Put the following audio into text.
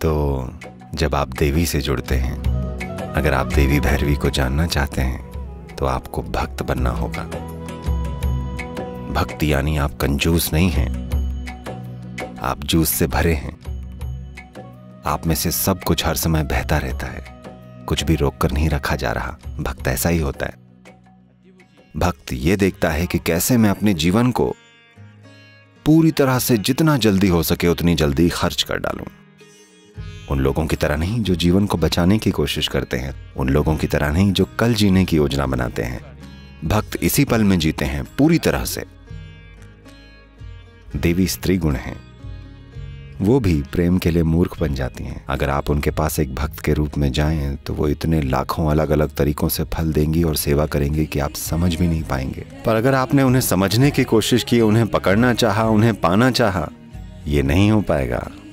तो जब आप देवी से जुड़ते हैं, अगर आप देवी भैरवी को जानना चाहते हैं तो आपको भक्त बनना होगा। भक्ति यानी आप कंजूस नहीं हैं। आप जूस से भरे हैं। आप में से सब कुछ हर समय बहता रहता है। कुछ भी रोक कर नहीं रखा जा रहा। भक्त ऐसा ही होता है। भक्त ये देखता है कि कैसे मैं अपने जीवन को पूरी तरह से जितना जल्दी हो सके उतनी जल्दी खर्च कर डालूं। उन लोगों की तरह नहीं जो जीवन को बचाने की कोशिश करते हैं, उन लोगों की तरह नहीं जो कल जीने की योजना बनाते हैं। भक्त इसी पल में जीते हैं पूरी तरह से। देवी स्त्री गुण हैं। वो भी प्रेम के लिए मूर्ख बन जाती हैं। अगर आप उनके पास एक भक्त के रूप में जाएँ तो वो इतने लाखों अलग अलग तरीकों से फल देंगी और सेवा करेंगी कि आप समझ भी नहीं पाएँगे। पर अगर आपने उन्हें समझने की कोशिश की, उन्हें पकड़ना चाहा, उन्हें पाना चाहा, ये नहीं हो पाएगा।